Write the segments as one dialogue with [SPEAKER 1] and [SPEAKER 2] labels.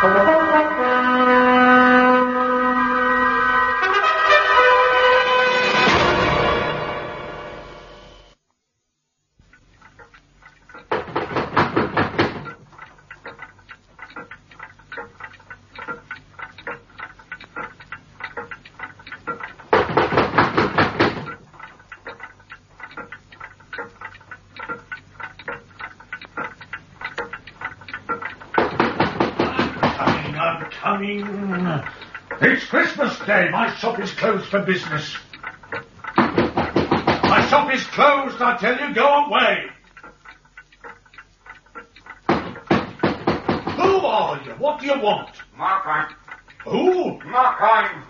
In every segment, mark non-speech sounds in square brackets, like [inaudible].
[SPEAKER 1] coming, for business. My shop is closed, I tell you. Go away. Who are you? What do you want?
[SPEAKER 2] Markheim.
[SPEAKER 1] Who?
[SPEAKER 2] Markheim.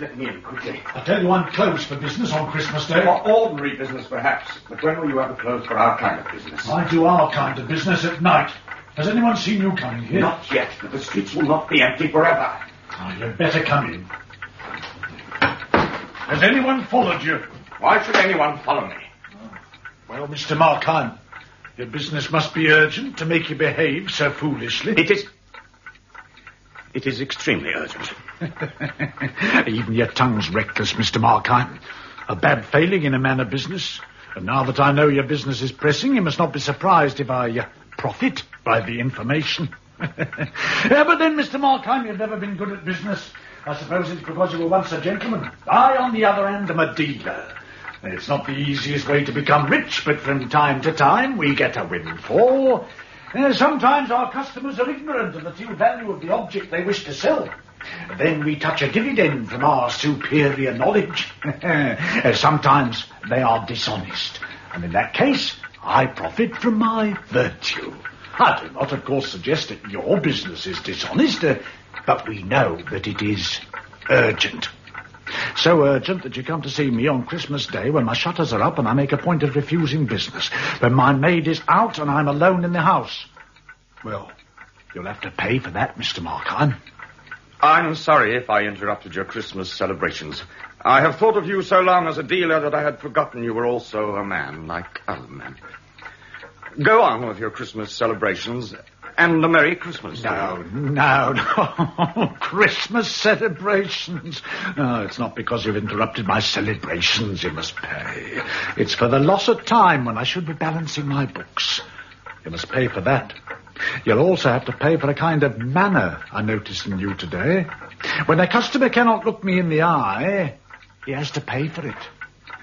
[SPEAKER 2] Let me in quickly.
[SPEAKER 1] I tell you, I'm closed for business on Christmas Day.
[SPEAKER 2] For ordinary business, perhaps. But when will you ever close for our kind of business?
[SPEAKER 1] I do our kind of business at night. Has anyone seen you coming here?
[SPEAKER 2] Not yet, but the streets will not be empty forever.
[SPEAKER 1] Oh, you'd better come in. Has anyone followed you?
[SPEAKER 2] Why should anyone follow me?
[SPEAKER 1] Well, Mr. Markheim, your business must be urgent to make you behave so foolishly.
[SPEAKER 2] It is. It is extremely urgent. [laughs]
[SPEAKER 1] Even your tongue's reckless, Mr. Markheim. A bad failing in a man of business. And now that I know your business is pressing, you must not be surprised if I uh, profit by the information. [laughs] yeah, but then, Mr. Markheim, you've never been good at business. I suppose it's because you were once a gentleman. I, on the other hand, am a dealer. It's not the easiest way to become rich, but from time to time we get a windfall. Uh, sometimes our customers are ignorant of the true value of the object they wish to sell. Then we touch a dividend from our superior knowledge. [laughs] Uh, sometimes they are dishonest. And in that case, I profit from my virtue. I do not, of course, suggest that your business is dishonest, uh, but we know that it is urgent. So urgent that you come to see me on Christmas Day when my shutters are up and I make a point of refusing business. When my maid is out and I'm alone in the house. Well, you'll have to pay for that, Mr. Markheim.
[SPEAKER 2] I'm sorry if I interrupted your Christmas celebrations. I have thought of you so long as a dealer that I had forgotten you were also a man like other men. Go on with your Christmas celebrations and a Merry Christmas.
[SPEAKER 1] No, no, no. [laughs] Christmas celebrations. No, it's not because you've interrupted my celebrations you must pay. It's for the loss of time when I should be balancing my books. You must pay for that. You'll also have to pay for a kind of manner I noticed in you today. When a customer cannot look me in the eye, he has to pay for it.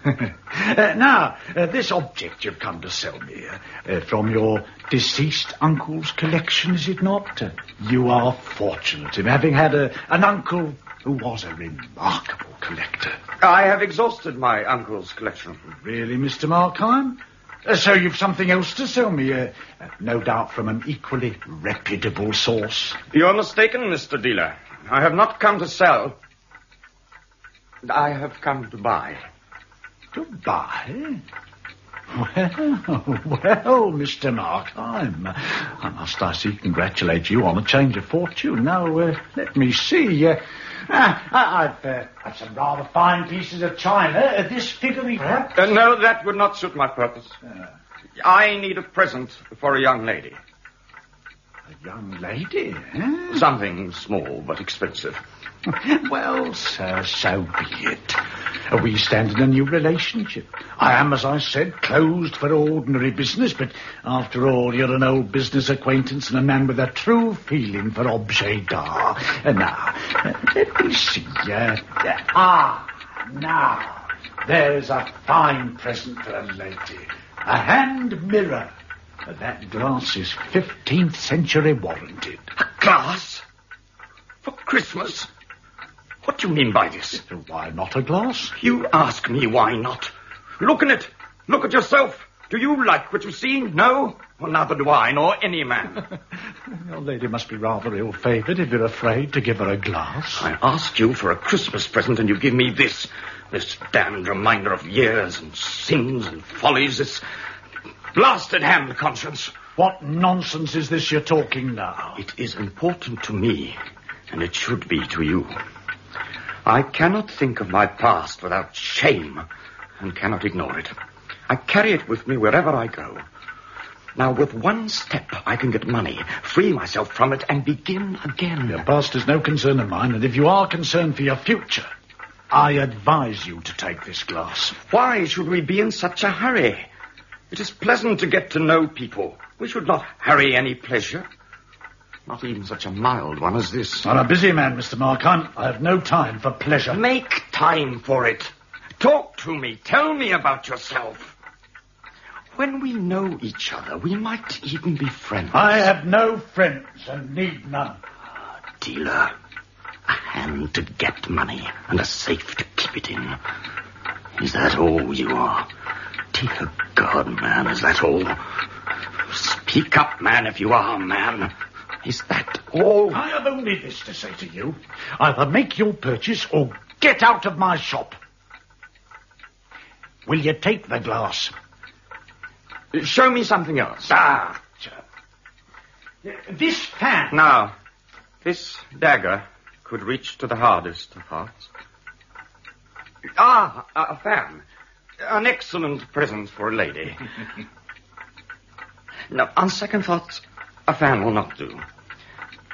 [SPEAKER 1] [laughs] uh, now, uh, this object you've come to sell me, uh, uh, from your deceased uncle's collection, is it not? Uh, you are fortunate in having had a, an uncle who was a remarkable collector.
[SPEAKER 2] I have exhausted my uncle's collection.
[SPEAKER 1] Really, Mr. Markheim? Uh, so you've something else to sell me, uh, uh, no doubt from an equally reputable source.
[SPEAKER 2] You're mistaken, Mr. Dealer. I have not come to sell. I have come to buy.
[SPEAKER 1] To buy? Well, [laughs] well, Mr. Markheim, I must, I see, congratulate you on a change of fortune. Now, uh, let me see. Uh, ah, I- I've, uh, I've some rather fine pieces of china. Uh, this figurine, perhaps?
[SPEAKER 2] Uh, no, that would not suit my purpose. I need a present for a young lady.
[SPEAKER 1] A young lady, eh?
[SPEAKER 2] Something small but expensive. [laughs]
[SPEAKER 1] well, sir, so be it. We stand in a new relationship. I am, as I said, closed for ordinary business, but after all, you're an old business acquaintance and a man with a true feeling for objet d'art. And now, uh, let me see. Uh, uh, ah, now, there's a fine present for a lady. A hand mirror. That glass is 15th century warranted.
[SPEAKER 2] A glass? For Christmas? What do you mean by this?
[SPEAKER 1] Why not a glass?
[SPEAKER 2] You ask me why not. Look in it. Look at yourself. Do you like what you see? No? Well, neither do I, nor any man. [laughs]
[SPEAKER 1] Your lady must be rather ill-favoured if you're afraid to give her a glass.
[SPEAKER 2] I asked you for a Christmas present and you give me this. This damned reminder of years and sins and follies. This blasted hand conscience.
[SPEAKER 1] What nonsense is this you're talking now?
[SPEAKER 2] It is important to me, and it should be to you. I cannot think of my past without shame, and cannot ignore it. I carry it with me wherever I go. Now, with one step, I can get money, free myself from it, and begin again.
[SPEAKER 1] Your past is no concern of mine, and if you are concerned for your future, I advise you to take this glass.
[SPEAKER 2] Why should we be in such a hurry? It is pleasant to get to know people. We should not hurry any pleasure. Not even such a mild one as this.
[SPEAKER 1] I'm a busy man, Mr. Markheim. I have no time for pleasure.
[SPEAKER 2] Make time for it. Talk to me. Tell me about yourself. When we know each other, we might even be friends.
[SPEAKER 1] I have no friends and need none.
[SPEAKER 2] Dealer, a hand to get money and a safe to keep it in. Is that all you are? Dear God, man, is that all? Speak up, man, if you are a man. Is that all?
[SPEAKER 1] I have only this to say to you. Either make your purchase or get out of my shop. Will you take the glass?
[SPEAKER 2] Show me something else.
[SPEAKER 1] Ah, this fan.
[SPEAKER 2] Now, this dagger could reach to the hardest of hearts. Ah, a fan. An excellent present for a lady. [laughs] now, on second thoughts, a fan will not do.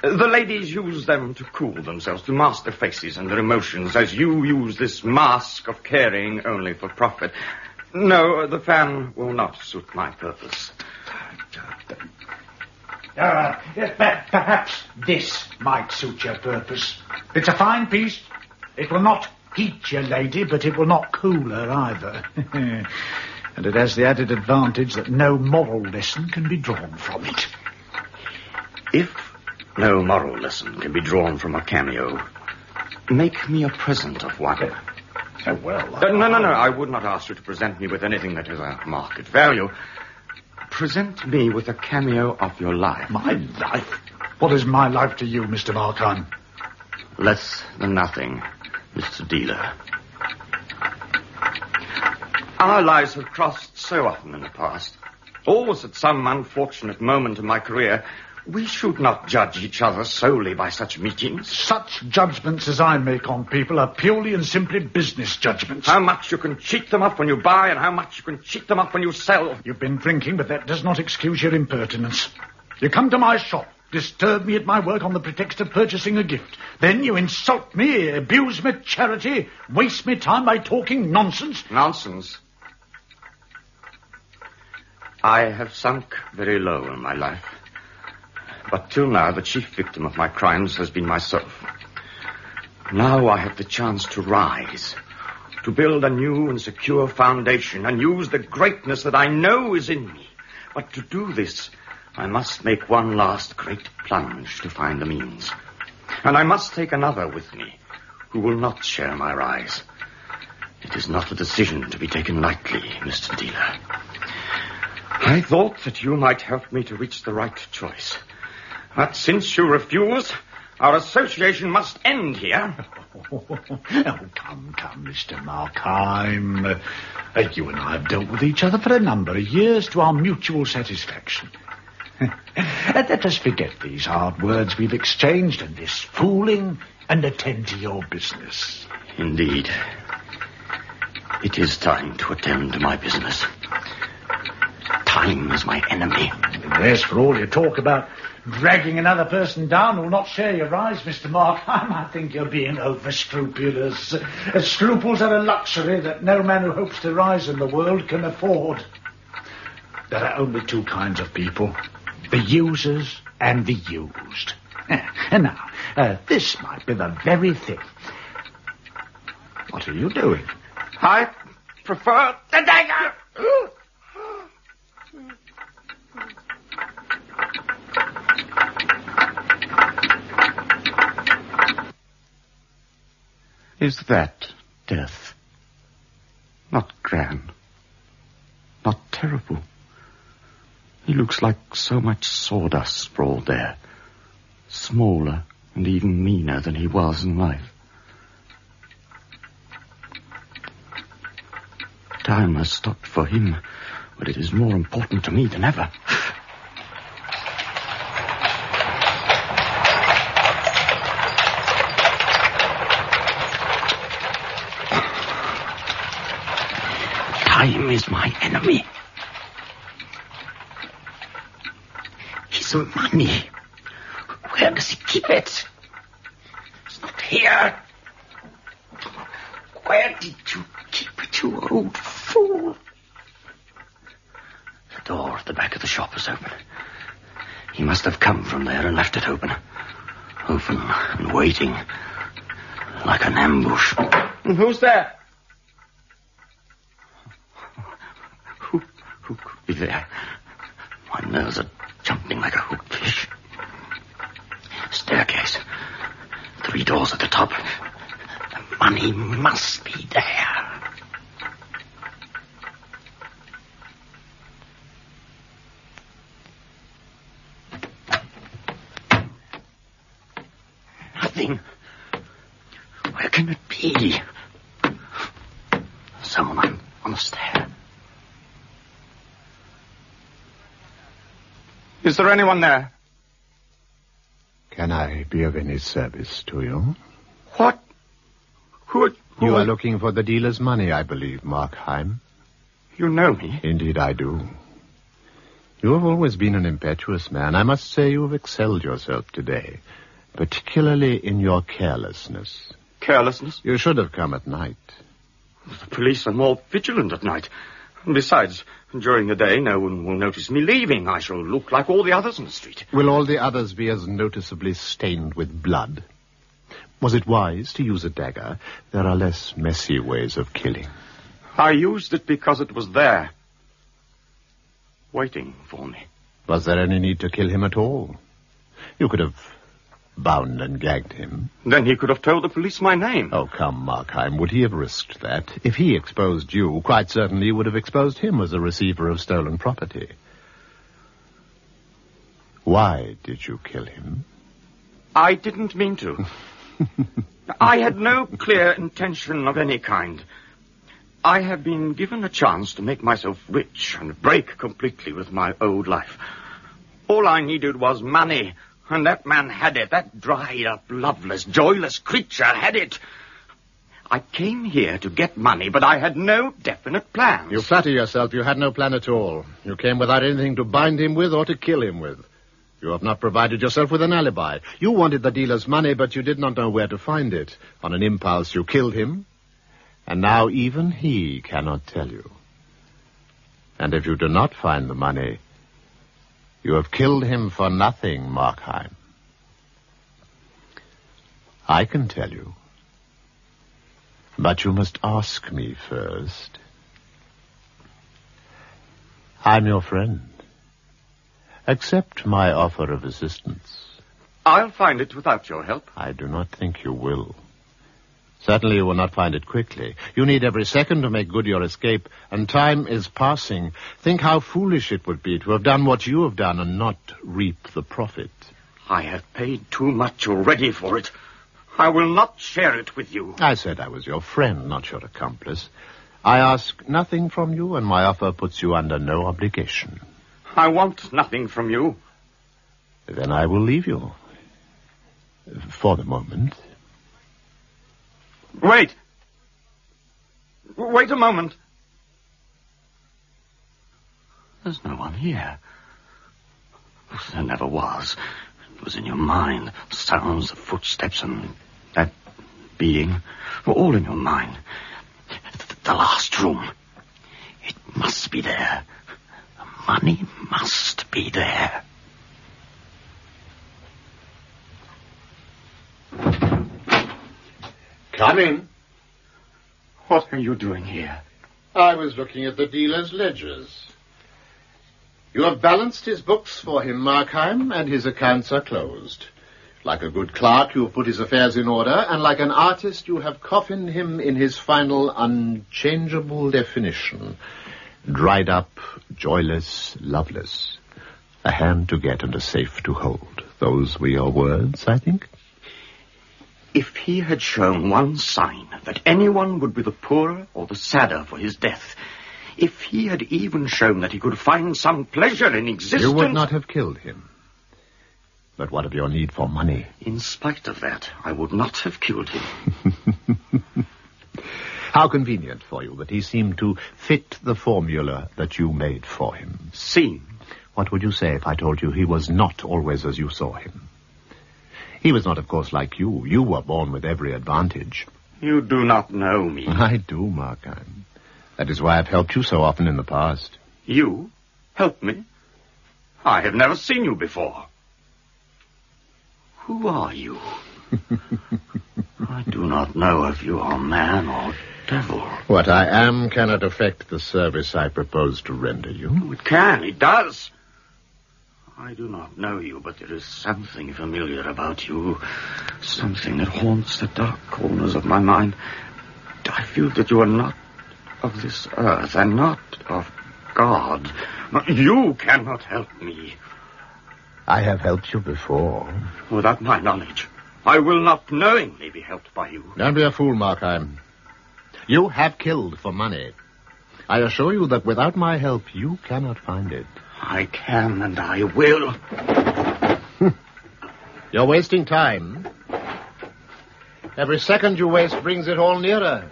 [SPEAKER 2] The ladies use them to cool themselves, to mask their faces and their emotions, as you use this mask of caring only for profit. No, the fan will not suit my purpose.
[SPEAKER 1] Uh, perhaps this might suit your purpose. It's a fine piece. It will not heat your lady, but it will not cool her either. [laughs] and it has the added advantage that no moral lesson can be drawn from it.
[SPEAKER 2] If no moral lesson can be drawn from a cameo, make me a present of one.
[SPEAKER 1] Oh, well.
[SPEAKER 2] Uh, no, no, no. I would not ask you to present me with anything that is a market value. Present me with a cameo of your life.
[SPEAKER 1] My life? What is my life to you, Mr. Markheim?
[SPEAKER 2] Less than nothing, Mr. Dealer. Our lives have crossed so often in the past. Always at some unfortunate moment in my career, we should not judge each other solely by such meetings.
[SPEAKER 1] Such judgments as I make on people are purely and simply business judgments.
[SPEAKER 2] How much you can cheat them up when you buy and how much you can cheat them up when you sell.
[SPEAKER 1] You've been drinking, but that does not excuse your impertinence. You come to my shop, disturb me at my work on the pretext of purchasing a gift. Then you insult me, abuse my charity, waste my time by talking nonsense.
[SPEAKER 2] Nonsense? I have sunk very low in my life. But till now, the chief victim of my crimes has been myself. Now I have the chance to rise, to build a new and secure foundation, and use the greatness that I know is in me. But to do this, I must make one last great plunge to find the means. And I must take another with me, who will not share my rise. It is not a decision to be taken lightly, Mr. Dealer. I thought that you might help me to reach the right choice. But since you refuse, our association must end here. [laughs]
[SPEAKER 1] Oh, come, come, Mr. Markheim. Uh, you and I have dealt with each other for a number of years to our mutual satisfaction. [laughs] Let us forget these hard words we've exchanged and this fooling and attend to your business.
[SPEAKER 2] Indeed. It is time to attend to my business. Time is my enemy.
[SPEAKER 1] Yes, for all your talk about dragging another person down will not share your rise, Mr. Markheim. [laughs] I think you're being over-scrupulous. Uh, scruples are a luxury that no man who hopes to rise in the world can afford. There are only two kinds of people. The users and the used. And [laughs] now, uh, this might be the very thing. What are you doing?
[SPEAKER 2] I prefer the dagger. Is that death? Not grand. Not terrible. He looks like so much sawdust sprawled there. Smaller and even meaner than he was in life. Time has stopped for him, but it is more important to me than ever. Time is my enemy.
[SPEAKER 3] This money. Where does he keep it? It's not here. Where did you keep it, you old fool? The door at the back of the shop is open. He must have come from there and left it open. Open and waiting. Like an ambush.
[SPEAKER 2] Who's there?
[SPEAKER 3] Who, who could be there? My nerves are jumping like a hooked fish. Staircase. Three doors at the top. The money must be there. Nothing. Where can it be? Someone on the stair.
[SPEAKER 2] Is there anyone there?
[SPEAKER 4] Can I be of any service to you?
[SPEAKER 2] What? Who are... Who
[SPEAKER 4] You are looking for the dealer's money, I believe, Markheim.
[SPEAKER 2] You know me.
[SPEAKER 4] Indeed, I do. You have always been an impetuous man. I must say you have excelled yourself today, particularly in your carelessness.
[SPEAKER 2] Carelessness?
[SPEAKER 4] You should have come at night.
[SPEAKER 2] The police are more vigilant at night. Besides, during the day, no one will notice me leaving. I shall look like all the others in the street.
[SPEAKER 4] Will all the others be as noticeably stained with blood? Was it wise to use a dagger? There are less messy ways of killing.
[SPEAKER 2] I used it because it was there. Waiting for me.
[SPEAKER 4] Was there any need to kill him at all? You could have bound and gagged him.
[SPEAKER 2] Then he could have told the police my name.
[SPEAKER 4] Oh, come, Markheim. Would he have risked that? If he exposed you, quite certainly you would have exposed him as a receiver of stolen property. Why did you kill him?
[SPEAKER 2] I didn't mean to. [laughs] I had no clear intention of any kind. I had been given a chance to make myself rich and break completely with my old life. All I needed was money, and that man had it. That dried up, loveless, joyless creature had it. I came here to get money, but I had no definite plans.
[SPEAKER 4] You flatter yourself you had no plan at all. You came without anything to bind him with or to kill him with. You have not provided yourself with an alibi. You wanted the dealer's money, but you did not know where to find it. On an impulse, you killed him, and now even he cannot tell you. And if you do not find the money, you have killed him for nothing, Markheim. I can tell you. But you must ask me first. I'm your friend. Accept my offer of assistance.
[SPEAKER 2] I'll find it without your help.
[SPEAKER 4] I do not think you will. Certainly you will not find it quickly. You need every second to make good your escape, and time is passing. Think how foolish it would be to have done what you have done and not reap the profit.
[SPEAKER 2] I have paid too much already for it. I will not share it with you.
[SPEAKER 4] I said I was your friend, not your accomplice. I ask nothing from you, and my offer puts you under no obligation.
[SPEAKER 2] I want nothing from you.
[SPEAKER 4] Then I will leave you. For the moment.
[SPEAKER 2] Wait. Wait a moment.
[SPEAKER 3] There's no one here. There never was. It was in your mind. The sounds of footsteps and that being were all in your mind. The, the last room. It must be there. The money must be there.
[SPEAKER 4] Come in.
[SPEAKER 2] What are you doing here?
[SPEAKER 4] I was looking at the dealer's ledgers. You have balanced his books for him, Markheim, and his accounts are closed. Like a good clerk, you have put his affairs in order, and like an artist, you have coffined him in his final unchangeable definition. Dried up, joyless, loveless. A hand to get and a safe to hold. Those were your words, I think?
[SPEAKER 3] If he had shown one sign that anyone would be the poorer or the sadder for his death, if he had even shown that he could find some pleasure in existence...
[SPEAKER 4] You would not have killed him. But what of your need for money?
[SPEAKER 3] In spite of that, I would not have killed him. [laughs]
[SPEAKER 4] How convenient for you that he seemed to fit the formula that you made for him.
[SPEAKER 3] Seemed.
[SPEAKER 4] What would you say if I told you he was not always as you saw him? He was not, of course, like you. You were born with every advantage.
[SPEAKER 2] You do not know me. [laughs]
[SPEAKER 4] I do, Markheim. That is why I've helped you so often in the past.
[SPEAKER 2] You? Help me? I have never seen you before. Who are you? [laughs] I do not know if you are man or devil.
[SPEAKER 4] What I am cannot affect the service I propose to render you.
[SPEAKER 2] It can, it does. I do not know you, but there is something familiar about you. Something that haunts the dark corners of my mind. I feel that you are not of this earth and not of God. You cannot help me.
[SPEAKER 4] I have helped you before.
[SPEAKER 2] Without my knowledge, I will not knowingly be helped by you.
[SPEAKER 4] Don't be a fool, Markheim. You have killed for money. I assure you that without my help, you cannot find it.
[SPEAKER 2] I can and I will. Hmm.
[SPEAKER 4] You're wasting time. Every second you waste brings it all nearer.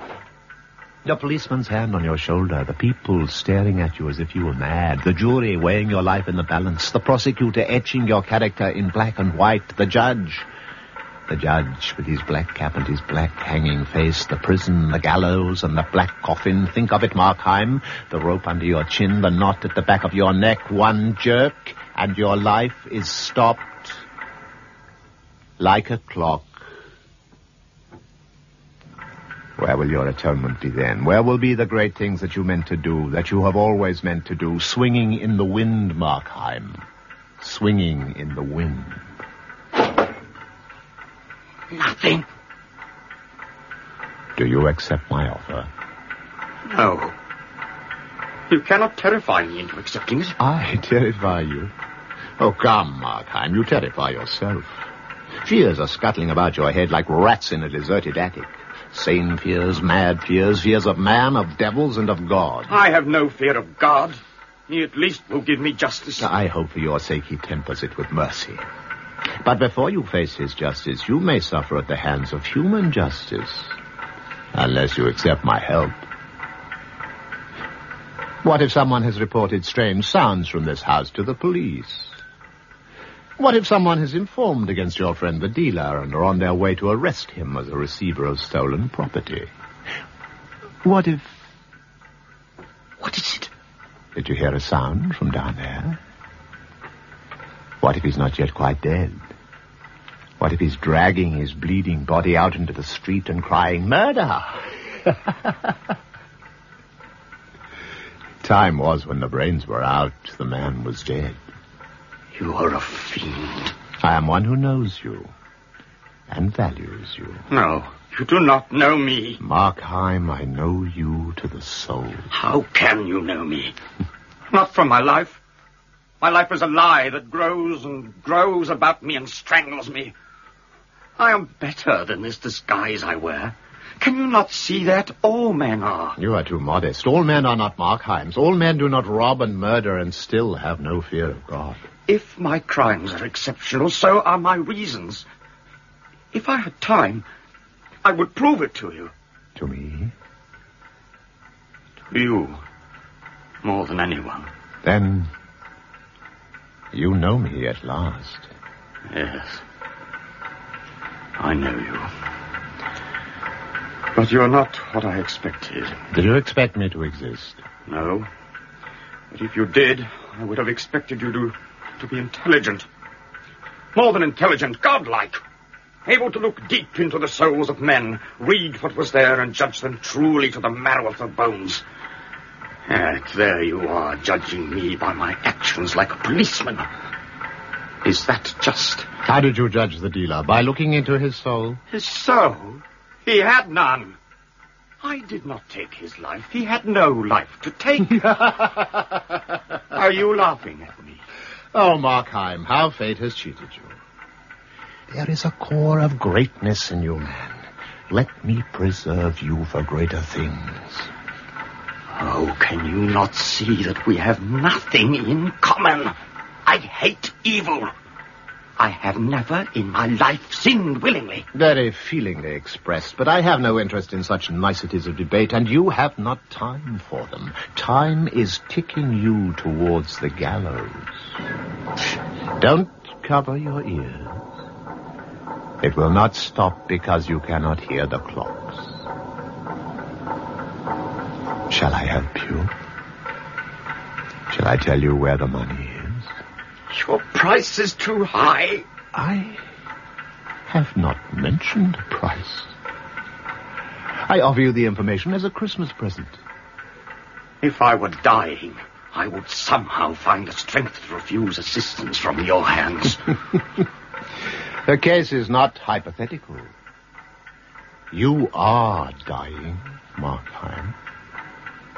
[SPEAKER 4] The policeman's hand on your shoulder, the people staring at you as if you were mad, the jury weighing your life in the balance, the prosecutor etching your character in black and white, the judge. The judge with his black cap and his black hanging face, the prison, the gallows, and the black coffin. Think of it, Markheim. The rope under your chin, the knot at the back of your neck, one jerk, and your life is stopped like a clock. Where will your atonement be then? Where will be the great things that you meant to do, that you have always meant to do? Swinging in the wind, Markheim. Swinging in the wind.
[SPEAKER 2] Nothing.
[SPEAKER 4] Do you accept my offer?
[SPEAKER 2] No. You cannot terrify me into accepting it.
[SPEAKER 4] I terrify you? Oh, come, Markheim, you terrify yourself. Fears are scuttling about your head like rats in a deserted attic. Sane fears, mad fears, fears of man, of devils, and of God.
[SPEAKER 2] I have no fear of God. He at least will give me justice.
[SPEAKER 4] I hope for your sake he tempers it with mercy. But before you face his justice, you may suffer at the hands of human justice. Unless you accept my help. What if someone has reported strange sounds from this house to the police? What if someone has informed against your friend the dealer and are on their way to arrest him as a receiver of stolen property? What if...
[SPEAKER 2] What is it?
[SPEAKER 4] Did you hear a sound from down there? What if he's not yet quite dead? What if he's dragging his bleeding body out into the street and crying, murder? [laughs] Time was when the brains were out, the man was dead.
[SPEAKER 2] You are a fiend.
[SPEAKER 4] I am one who knows you and values you.
[SPEAKER 2] No, you do not know me.
[SPEAKER 4] Markheim, I know you to the soul.
[SPEAKER 2] How can you know me? not from my life. My life is a lie that grows and grows about me and strangles me. I am better than this disguise I wear. Can you not see that? All men are.
[SPEAKER 4] You are too modest. All men are not Markheims. All men do not rob and murder and still have no fear of God.
[SPEAKER 2] If my crimes are exceptional, so are my reasons. If I had time, I would prove it to you.
[SPEAKER 4] To me?
[SPEAKER 2] To you. More than anyone.
[SPEAKER 4] Then you know me at last.
[SPEAKER 2] Yes. I know you. But you're not what I expected.
[SPEAKER 4] Did you expect me to exist?
[SPEAKER 2] No. But if you did, I would have expected you to, to be intelligent. More than intelligent, godlike. Able to look deep into the souls of men, read what was there, and judge them truly to the marrow of their bones. Yet there you are, judging me by my actions like a policeman. Is that just?
[SPEAKER 4] How did you judge the dealer? By looking into his soul?
[SPEAKER 2] His soul? He had none. I did not take his life. He had no life to take. [laughs] Are you laughing at me?
[SPEAKER 4] Oh, Markheim, how fate has cheated you. There is a core of greatness in you, man. Let me preserve you for greater things.
[SPEAKER 2] Oh, can you not see that we have nothing in common? I hate evil. I have never in my life sinned willingly.
[SPEAKER 4] Very feelingly expressed, but I have no interest in such niceties of debate, and you have not time for them. Time is ticking you towards the gallows. Don't cover your ears. It will not stop because you cannot hear the clocks. Shall I help you? Shall I tell you where the money is?
[SPEAKER 5] Your price is too high.
[SPEAKER 4] I have not mentioned a price. I offer you the information as a Christmas present.
[SPEAKER 2] If I were dying, I would somehow find the strength to refuse assistance from your hands. [laughs]
[SPEAKER 4] the case is not hypothetical. You are dying, Markheim.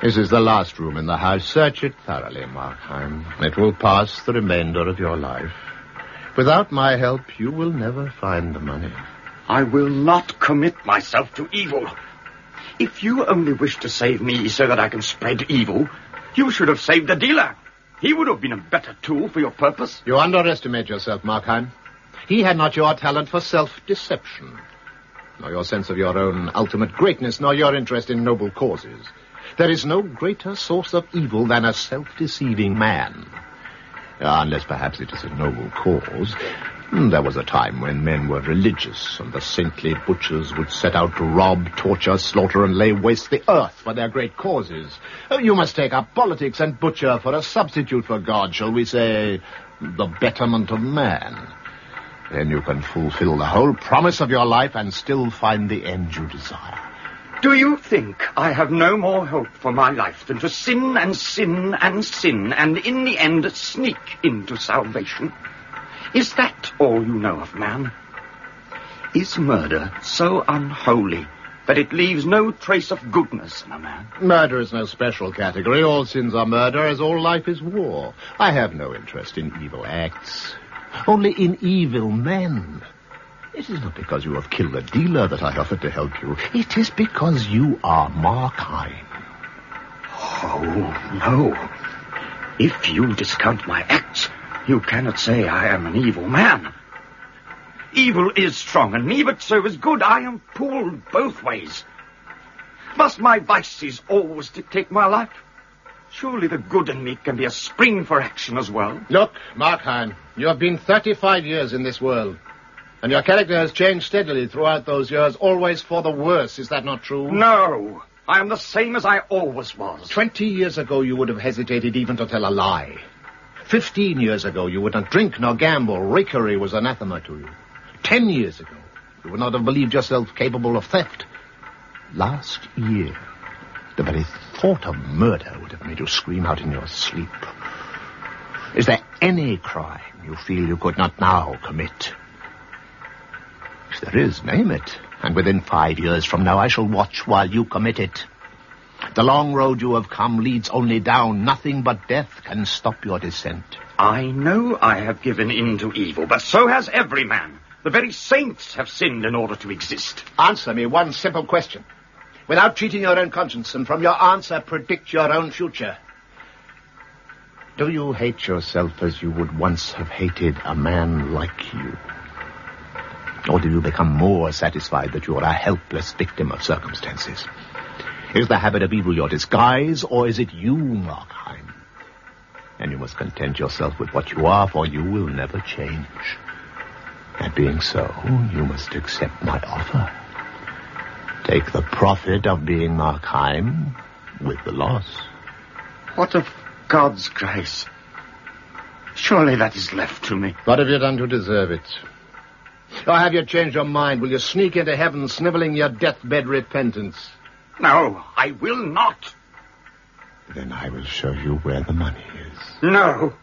[SPEAKER 4] This is the last room in the house. Search it thoroughly, Markheim. It will pass the remainder of your life. Without my help, you will never find the money.
[SPEAKER 2] I will not commit myself to evil. If you only wish to save me so that I can spread evil, you should have saved the dealer. He would have been a better tool for your purpose.
[SPEAKER 4] You underestimate yourself, Markheim. He had not your talent for self-deception, nor your sense of your own ultimate greatness, nor your interest in noble causes. There is no greater source of evil than a self-deceiving man. Uh, unless perhaps it is a noble cause. Hmm, there was a time when men were religious, and the saintly butchers would set out to rob, torture, slaughter, and lay waste the earth for their great causes. Oh, you must take up politics and butcher for a substitute for God, shall we say, the betterment of man. Then you can fulfill the whole promise of your life and still find the end you desire.
[SPEAKER 2] Do you think I have no more hope for my life than to sin and sin and sin and in the end sneak into salvation? Is that all you know of man? Is murder so unholy that it leaves no trace of goodness in a man?
[SPEAKER 4] Murder is no special category. All sins are murder, as all life is war. I have no interest in evil acts, only in evil men. It is not because you have killed a dealer that I offered to help you. It is because you are Markheim.
[SPEAKER 2] Oh, no. If you discount my acts, you cannot say I am an evil man. Evil is strong in me, but so is good. I am pulled both ways. Must my vices always dictate my life? Surely the good in me can be a spring for action as well.
[SPEAKER 4] Look, Markheim, you have been 35 years in this world. And your character has changed steadily throughout those years, always for the worse. Is that not true?
[SPEAKER 2] No. I am the same as I always was.
[SPEAKER 4] Twenty years ago, you would have hesitated even to tell a lie. Fifteen years ago, you would not drink nor gamble. Rakery was anathema to you. Ten years ago, you would not have believed yourself capable of theft. Last year, the very thought of murder would have made you scream out in your sleep. Is there any crime you feel you could not now commit? If there is, name it. And within five years from now, I shall watch while you commit it. The long road you have come leads only down. Nothing but death can stop your descent.
[SPEAKER 2] I know I have given in to evil, but so has every man. The very saints have sinned in order to exist.
[SPEAKER 4] Answer me one simple question. Without cheating your own conscience, and from your answer predict your own future. Do you hate yourself as you would once have hated a man like you? Or do you become more satisfied that you are a helpless victim of circumstances? Is the habit of evil your disguise, or is it you, Markheim? And you must content yourself with what you are, for you will never change. That being so, you must accept my offer. Take the profit of being Markheim with the loss.
[SPEAKER 2] What of God's grace? Surely that is left to me.
[SPEAKER 4] What have you done to deserve it? Or have you changed your mind? Will you sneak into heaven sniveling your deathbed repentance?
[SPEAKER 2] No, I will not.
[SPEAKER 4] Then I will show you where the money is.
[SPEAKER 2] No.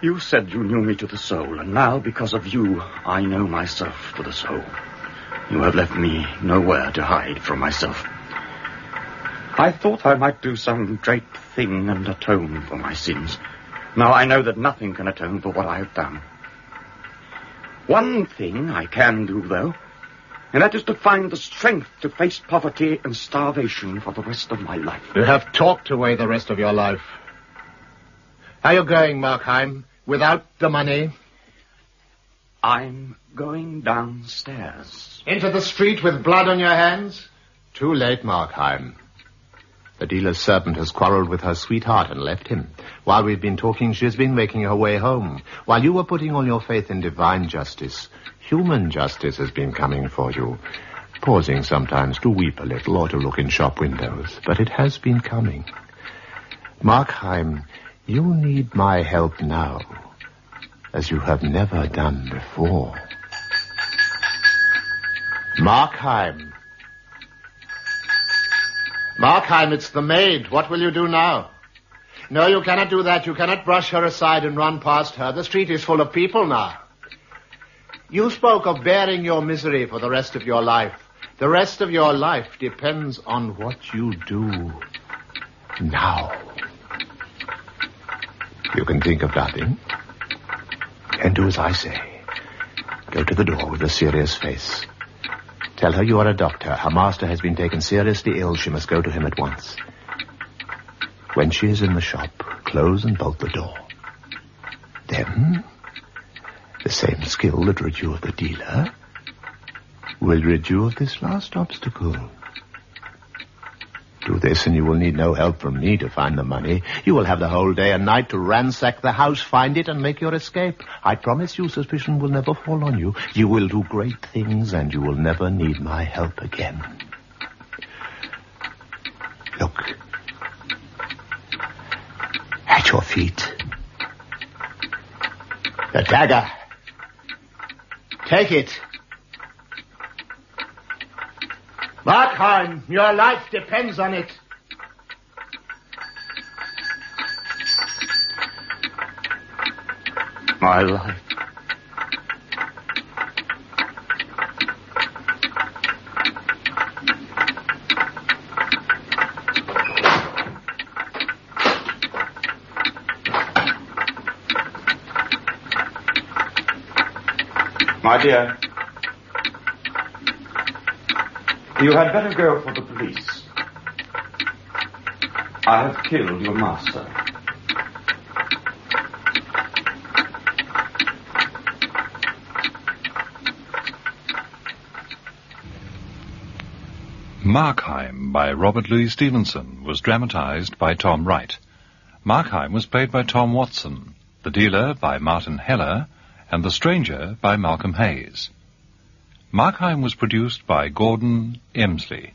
[SPEAKER 2] You said you knew me to the soul, and now, because of you, I know myself to the soul. You have left me nowhere to hide from myself. I thought I might do some great thing and atone for my sins. Now I know that nothing can atone for what I have done. One thing I can do, though, and that is to find the strength to face poverty and starvation for the rest of my life.
[SPEAKER 4] You have talked away the rest of your life. How Are you going, Markheim, without the money?
[SPEAKER 2] I'm going downstairs.
[SPEAKER 4] Into the street with blood on your hands? Too late, Markheim. The dealer's servant has quarreled with her sweetheart and left him. While we've been talking, she has been making her way home. While you were putting all your faith in divine justice, human justice has been coming for you. Pausing sometimes to weep a little or to look in shop windows. But it has been coming. Markheim, you need my help now, as you have never done before. Markheim. Markheim, it's the maid. What will you do now? No, you cannot do that. You cannot brush her aside and run past her. The street is full of people now. You spoke of bearing your misery for the rest of your life. The rest of your life depends on what you do now. You can think of nothing. And do as I say. Go to the door with a serious face. Tell her you are a doctor. Her master has been taken seriously ill. She must go to him at once. When she is in the shop, close and bolt the door. Then, the same skill that rid you of the dealer will rid you of this last obstacle. Do this and you will need no help from me to find the money. You will have the whole day and night to ransack the house, find it, and make your escape. I promise you suspicion will never fall on you. You will do great things and you will never need my help again. Look. At your feet. The dagger. Take it. Markheim, your life depends on it.
[SPEAKER 3] My life.
[SPEAKER 2] My dear, you had better go for the police. I have killed your master.
[SPEAKER 6] Markheim by Robert Louis Stevenson was dramatized by Tom Wright. Markheim was played by Tom Watson, the dealer by Martin Heller, and the stranger by Malcolm Hayes. Markheim was produced by Gordon Emsley.